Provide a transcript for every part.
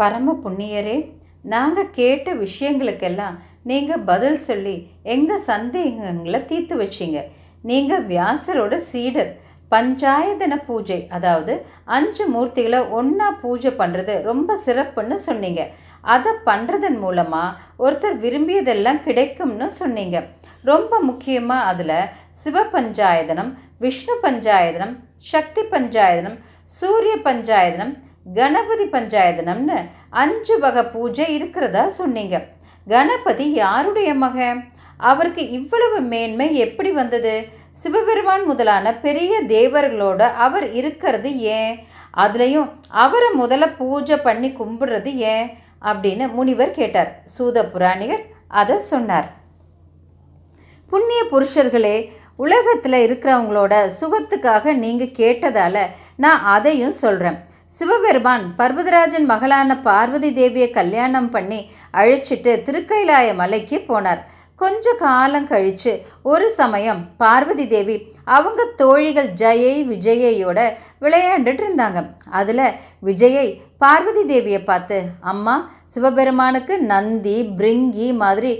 பரம புண்ணியரே நாங்கள் கேட்ட விஷயங்களுக்கெல்லாம் நீங்கள் பதில் சொல்லி எங்கள் சந்தேகங்களை தீர்த்து வச்சிங்க. நீங்கள் வியாசரோட சீடர். பஞ்சாயதன பூஜை அதாவது அஞ்சு மூர்த்திகளை ஒன்றா பூஜை பண்ணுறது ரொம்ப சிறப்புன்னு சொன்னீங்க. அதை பண்ணுறதன் மூலமாக ஒருத்தர் விரும்பியதெல்லாம் கிடைக்கும்னு சொன்னீங்க. ரொம்ப முக்கியமாக அதில் சிவ பஞ்சாயதனம் விஷ்ணு பஞ்சாயதனம் சக்தி பஞ்சாயதனம் சூரிய பஞ்சாயதனம் கணபதி பஞ்சாயதனம்னு அஞ்சு வகை பூஜை இருக்கிறதா சொன்னீங்க. கணபதி யாருடைய மகன் அவருக்கு இவ்வளவு மேன்மை எப்படி வந்தது? சிவபெருமான் முதலான பெரிய தேவர்களோட அவர் இருக்கிறது ஏன்? அதுலேயும் அவரை முதல்ல பூஜை பண்ணி கும்பிடுறது ஏன்? அப்படின்னு முனிவர் கேட்டார். சூத புராணிகர் அதை சொன்னார். புண்ணிய புருஷர்களே உலகத்தில் இருக்கிறவங்களோட சுகத்துக்காக நீங்கள் கேட்டதால் நான் அதையும் சொல்கிறேன் சிவபெருமான் பர்வதராஜன் மகளான பார்வதி தேவியை கல்யாணம் பண்ணி அழைச்சிட்டு திருக்கைலாய மலைக்கு போனார். கொஞ்ச காலம் கழித்து ஒரு சமயம் பார்வதி தேவி அவங்க தோழிகள் ஜெயை விஜயையோட விளையாண்டுட்டு இருந்தாங்க. அதில் விஜயை பார்வதி தேவியை பார்த்து அம்மா சிவபெருமானுக்கு நந்தி பிரிங்கி மாதிரி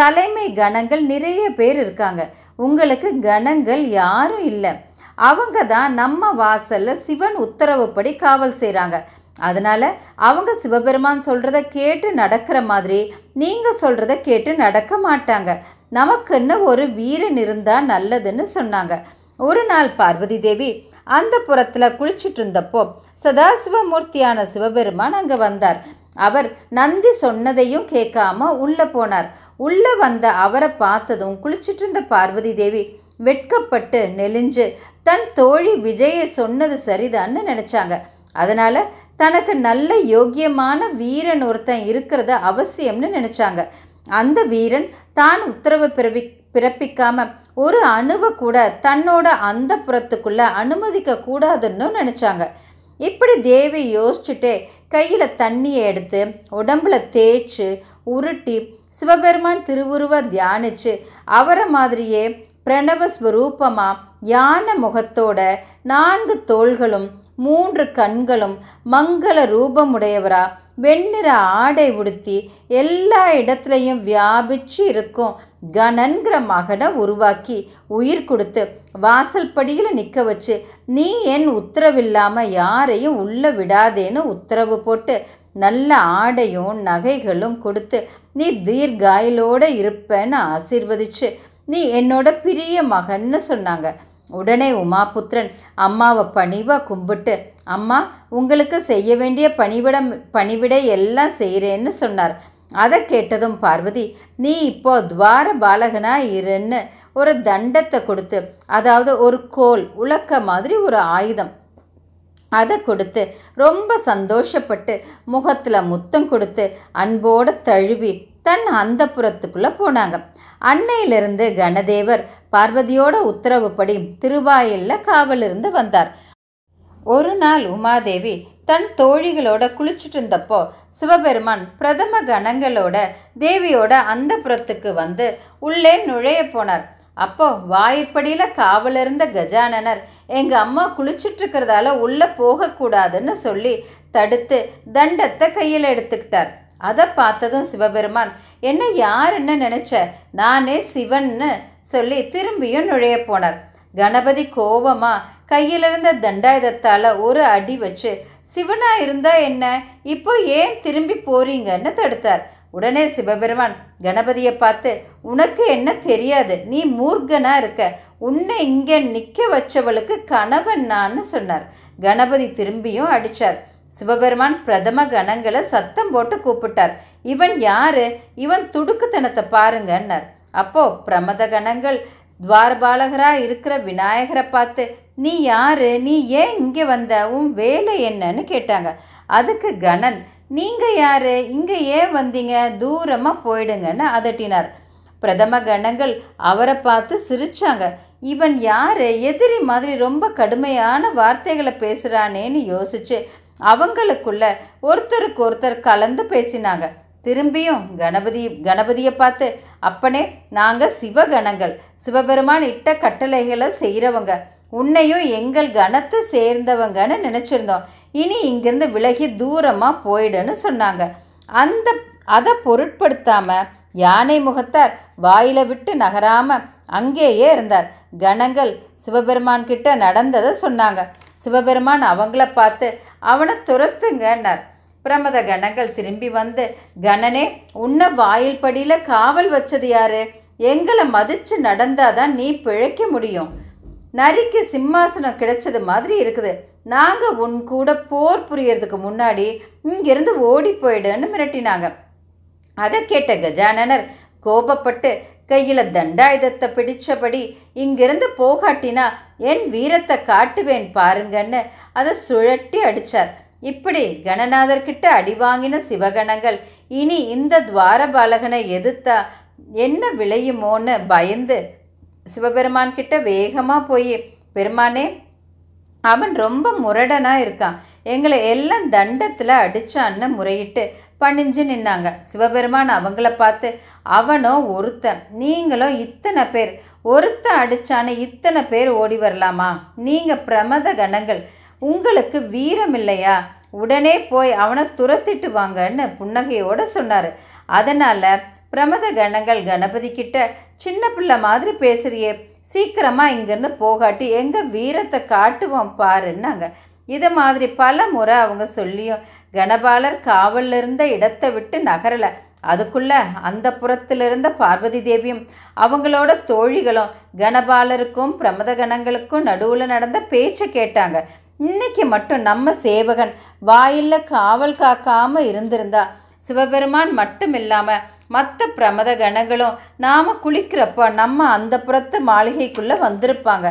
தலைமை கணங்கள் நிறைய பேர் இருக்காங்க. உங்களுக்கு கணங்கள் யாரும் இல்லை. அவங்க தான் நம்ம வாசலில் சிவன் உத்தரவுப்படி காவல் செய்கிறாங்க அதனால் அவங்க சிவபெருமான் சொல்கிறத கேட்டு நடக்கிற மாதிரி நீங்கள் சொல்கிறத கேட்டு நடக்க மாட்டாங்க. நமக்குன்னு ஒரு வீரன் இருந்தால் நல்லதுன்னு சொன்னாங்க. ஒரு நாள் பார்வதி தேவி அந்த புறத்தில் குளிச்சுட்டு இருந்தப்போ சதாசிவமூர்த்தியான சிவபெருமான் அங்கே வந்தார். அவர் நந்தி சொன்னதையும் கேட்காம உள்ளே போனார். உள்ளே வந்த அவரை பார்த்ததும் குளிச்சுட்டு இருந்த பார்வதி தேவி வெட்கப்பட்டு நெலிஞ்சு தன் தோழி விஜயை சொன்னது சரிதான்னு நினச்சாங்க. அதனால் தனக்கு நல்ல யோக்கியமான வீரன் ஒருத்தன் இருக்கிறது அவசியம்னு நினச்சாங்க. அந்த வீரன் தான் உத்தரவு பிறப்பி பிறப்பிக்காமல் ஒரு அணுவை கூட தன்னோட அந்த புறத்துக்குள்ளே அனுமதிக்க கூடாதுன்னு நினச்சாங்க. இப்படி தேவி யோசிச்சுட்டே கையில் தண்ணியை எடுத்து உடம்புல தேய்ச்சி உருட்டி சிவபெருமான் திருவுருவ தியானித்து அவரை மாதிரியே பிரணவ ஸ்வரூபமாக யான முகத்தோட நான்கு தோள்களும் மூன்று கண்களும் மங்கள ரூபமுடையவரா? வெண்ணிற ஆடை உடுத்தி எல்லா இடத்துலையும் வியாபிச்சு இருக்கும். கணன்கிற மகனை உருவாக்கி உயிர் கொடுத்து வாசல் படியில் நிற்க வச்சு நீ என் உத்தரவில்லாமல் யாரையும் உள்ளே விடாதேன்னு உத்தரவு போட்டு நல்ல ஆடையும் நகைகளும் கொடுத்து நீ தீர்காயிலோடு இருப்பேன்னு ஆசீர்வதிச்சு நீ என்னோட பிரிய மகன்னு சொன்னாங்க. உடனே உமாபுத்திரன் அம்மாவை பணிவாக கும்பிட்டு அம்மா உங்களுக்கு செய்ய வேண்டிய பணிவிடம் பணிவிடை எல்லாம் செய்கிறேன்னு சொன்னார். அதை கேட்டதும் பார்வதி நீ இப்போ துவார பாலகனா இருன்னு ஒரு தண்டத்தை கொடுத்து அதாவது ஒரு கோல் உலக்க மாதிரி ஒரு ஆயுதம் அதை கொடுத்து ரொம்ப சந்தோஷப்பட்டு முகத்தில் முத்தம் கொடுத்து அன்போடு தழுவி தன் அந்த புறத்துக்குள்ளே போனாங்க. அன்னையிலிருந்து கணதேவர் பார்வதியோட உத்தரவுப்படி திருவாயிலில் காவலிருந்து வந்தார். ஒரு நாள் உமாதேவி தன் தோழிகளோட குளிச்சுட்டு இருந்தப்போ சிவபெருமான் பிரதம கணங்களோட தேவியோட அந்த புறத்துக்கு வந்து உள்ளே நுழைய போனார். அப்போ வாயிற்படியில் காவலிருந்த கஜானனர் எங்கள் அம்மா குளிச்சுட்டு இருக்கிறதால உள்ளே போகக்கூடாதுன்னு சொல்லி தடுத்து தண்டத்தை கையில் எடுத்துக்கிட்டார். அதை பார்த்ததும் சிவபெருமான் என்ன யாருன்னு நினச்ச? நானே சிவன்னு சொல்லி திரும்பியும் நுழைய போனார். கணபதி கோபமா கையிலிருந்த தண்டாயுதத்தால் ஒரு அடி வச்சு சிவனா இருந்தா என்ன? இப்போ ஏன் திரும்பி போறீங்கன்னு தடுத்தார். உடனே சிவபெருமான் கணபதியை பார்த்து உனக்கு என்ன தெரியாது? நீ மூர்க்கனா இருக்க. உன்னை இங்கே நிற்க வச்சவளுக்கு கணவன் நான்னு சொன்னார். கணபதி திரும்பியும் அடித்தார் சிவபெருமான் பிரதம கணங்களை சத்தம் போட்டு கூப்பிட்டார். இவன் யாரு? இவன் துடுக்குத்தனத்தை பாருங்கன்னார். அப்போ பிரமத கணங்கள் துவாரபாலகராக இருக்கிற விநாயகரை பார்த்து நீ யாரு? நீ ஏன் இங்கே வந்த? உன் வேலை என்னன்னு கேட்டாங்க. அதுக்கு கணன் நீங்கள் யாரு? இங்கே ஏன் வந்தீங்க? தூரமாக போயிடுங்கன்னு அதட்டினார். பிரதம கணங்கள் அவரை பார்த்து சிரித்தாங்க இவன் யாரு? எதிரி மாதிரி ரொம்ப கடுமையான வார்த்தைகளை பேசுகிறானேன்னு யோசிச்சு அவங்களுக்குள்ள ஒருத்தருக்கு ஒருத்தர் கலந்து பேசினாங்க. திரும்பியும் கணபதி கணபதியை பார்த்து அப்பனே நாங்கள் சிவகணங்கள். சிவபெருமான் இட்ட கட்டளைகளை செய்கிறவங்க உன்னையும் எங்கள் கணத்தை சேர்ந்தவங்கன்னு நினச்சிருந்தோம். இனி இங்கேருந்து விலகி தூரமாக போயிடுன்னு சொன்னாங்க. அந்த அதை பொருட்படுத்தாமல் யானை முகத்தார் வாயில விட்டு நகராமல் அங்கேயே இருந்தார். கணங்கள் சிவபெருமான் கிட்ட நடந்ததை சொன்னாங்க. சிவபெருமான் அவங்கள பார்த்து அவனை துரத்துங்கன்னார். பிரமத கணங்கள் திரும்பி வந்து கணனே உன்னை வாயில் படியில் காவல் வச்சது யாரு? எங்களை மதித்து நடந்தாதான் நீ பிழைக்க முடியும். நரிக்கு சிம்மாசனம் கிடைச்சது மாதிரி இருக்குது. நாங்கள் உன் கூட போர் புரியறதுக்கு முன்னாடி இங்கிருந்து ஓடி போயிடுன்னு மிரட்டினாங்க. அதை கேட்ட கஜானனர் கோபப்பட்டு கையில் தண்டாயுதத்தை பிடிச்சபடி இங்கிருந்து போகாட்டினா என் வீரத்தை காட்டுவேன் பாருங்கன்னு அதை சுழட்டி அடித்தார் இப்படி கணநாதர்கிட்ட அடி வாங்கின சிவகணங்கள் இனி இந்த துவாரபாலகனை எதிர்த்தா என்ன விளையுமோன்னு பயந்து சிவபெருமான் கிட்ட வேகமாக போய் பெருமானே அவன் ரொம்ப முரடனாக இருக்கான். எங்களை எல்லாம் தண்டத்தில் அடித்தான்னு முறையிட்டு பணிஞ்சு நின்னாங்க. சிவபெருமான் அவங்கள பார்த்து அவனோ ஒருத்தன். நீங்களும் இத்தனை பேர். ஒருத்தன் அடித்தானே இத்தனை பேர் ஓடி வரலாமா? நீங்கள் பிரமத கணங்கள். உங்களுக்கு வீரம் இல்லையா? உடனே போய் அவனை துரத்திட்டு வாங்கன்னு புன்னகையோடு சொன்னார். அதனால் பிரமத கணங்கள் கணபதி கிட்ட சின்ன பிள்ளை மாதிரி பேசுறியே. சீக்கிரமாக இங்கேருந்து போகாட்டி எங்கள் வீரத்தை காட்டுவோம் பாருன்னாங்க. இது மாதிரி பல முறை அவங்க சொல்லியும் கணபாலர் காவலில் இருந்த இடத்தை விட்டு நகரலை. அதுக்குள்ள அந்த புறத்திலிருந்த பார்வதி தேவியும் அவங்களோட தோழிகளும் கணபாலருக்கும் பிரமத கணங்களுக்கும் நடுவில் நடந்த பேச்சை கேட்டாங்க. இன்னைக்கு மட்டும் நம்ம சேவகன் வாயிலில் காவல் காக்காம இருந்திருந்தா சிவபெருமான் மட்டும் இல்லாமல் மற்ற பிரமத கணங்களும் நாம் குளிக்கிறப்போ நம்ம அந்த புறத்து மாளிகைக்குள்ளே வந்திருப்பாங்க.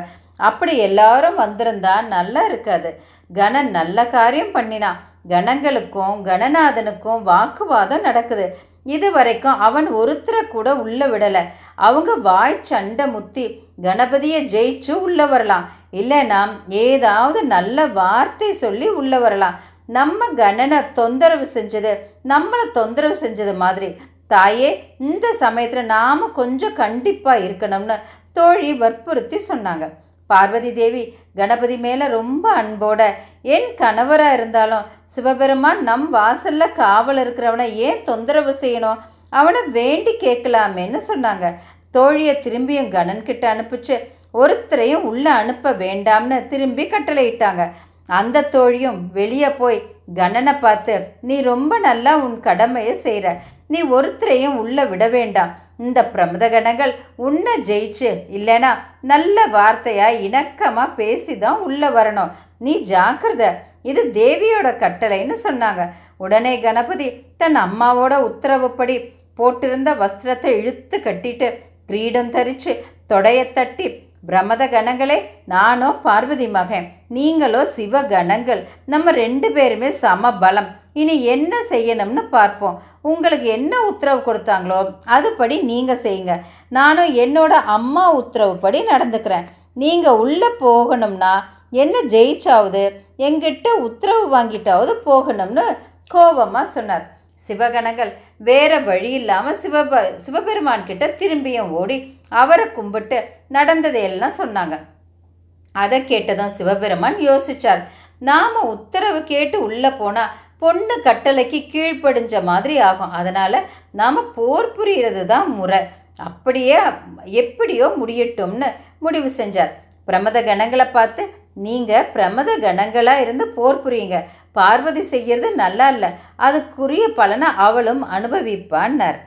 அப்படி எல்லாரும் வந்திருந்தா நல்லா இருக்காது. கணன் நல்ல காரியம் பண்ணினான். கணங்களுக்கும் கணநாதனுக்கும் வாக்குவாதம் நடக்குது. இது வரைக்கும் அவன் ஒருத்தரை கூட உள்ள விடலை. அவங்க வாய் சண்டை முத்தி கணபதியை ஜெயிச்சு உள்ளே வரலாம். இல்லைன்னா ஏதாவது நல்ல வார்த்தை சொல்லி உள்ளே வரலாம். நம்ம கணனை தொந்தரவு செஞ்சது நம்மளை தொந்தரவு செஞ்சது மாதிரி. தாயே இந்த சமயத்தில் நாம் கொஞ்சம் கண்டிப்பாக இருக்கணும்னு தோழி வற்புறுத்தி சொன்னாங்க. பார்வதி தேவி கணபதி மேலே ரொம்ப அன்போட என் கணவராக இருந்தாலும் சிவபெருமான் நம் வாசலில் காவல் இருக்கிறவனை ஏன் தொந்தரவு செய்யணும்? அவனை வேண்டி கேட்கலாமேன்னு சொன்னாங்க. தோழியை திரும்பியும் கணன்கிட்ட அனுப்பிச்சு. ஒருத்தரையும் உள்ளே அனுப்ப வேண்டாம்னு திரும்பி கட்டளையிட்டாங்க. அந்த தோழியும் வெளியே போய் கணனை பார்த்து நீ ரொம்ப நல்லா உன் கடமையை செய்கிற நீ ஒருத்தரையும் உள்ளே விட வேண்டாம். இந்த பிரமத கணங்கள் உன்னை ஜெயிச்சு இல்லைனா நல்ல வார்த்தையாக இணக்கமாக பேசி தான் உள்ளே வரணும். நீ ஜாக்கிரத. இது தேவியோட கட்டளைன்னு சொன்னாங்க. உடனே கணபதி தன் அம்மாவோட உத்தரவுப்படி போட்டிருந்த வஸ்திரத்தை இழுத்து கட்டிட்டு கிரீடம் தரித்து தொடையை தட்டி பிரமத கணங்களே நானோ பார்வதி மகன் நீங்களோ சிவ கணங்கள் நம்ம ரெண்டு பேருமே சம பலம். இனி என்ன செய்யணும்னு பார்ப்போம். உங்களுக்கு என்ன உத்தரவு கொடுத்தாங்களோ அதுபடி நீங்கள் செய்யுங்க. நானும் என்னோட அம்மா உத்தரவுப்படி நடந்துக்கிறேன். நீங்கள் உள்ளே போகணும்னா என்ன ஜெயிச்சாவது எங்கிட்ட உத்தரவு வாங்கிட்டாவது போகணும்னு கோபமாக சொன்னார். சிவகணங்கள் வேற வழி இல்லாமல் சிவப சிவபெருமான் கிட்ட திரும்பியும் ஓடி அவரை கும்பிட்டு நடந்ததையெல்லாம் சொன்னாங்க. அதை கேட்டதும் சிவபெருமான் யோசிச்சார். நாம் உத்தரவு கேட்டு உள்ளே போனால் பொண்ணு கட்டளைக்கு கீழ்ப்படிஞ்ச மாதிரி ஆகும். அதனால் நாம் போர் புரிகிறது தான் முறை. அப்படியே எப்படியோ முடியட்டும்னு முடிவு செஞ்சார். பிரமத கணங்களை பார்த்து நீங்கள் பிரமத கணங்களாக இருந்து போர் புரியுங்க. பார்வதி செய்கிறது நல்லா இல்லை. அதுக்குரிய பலனை அவளும் அனுபவிப்பான்னார்.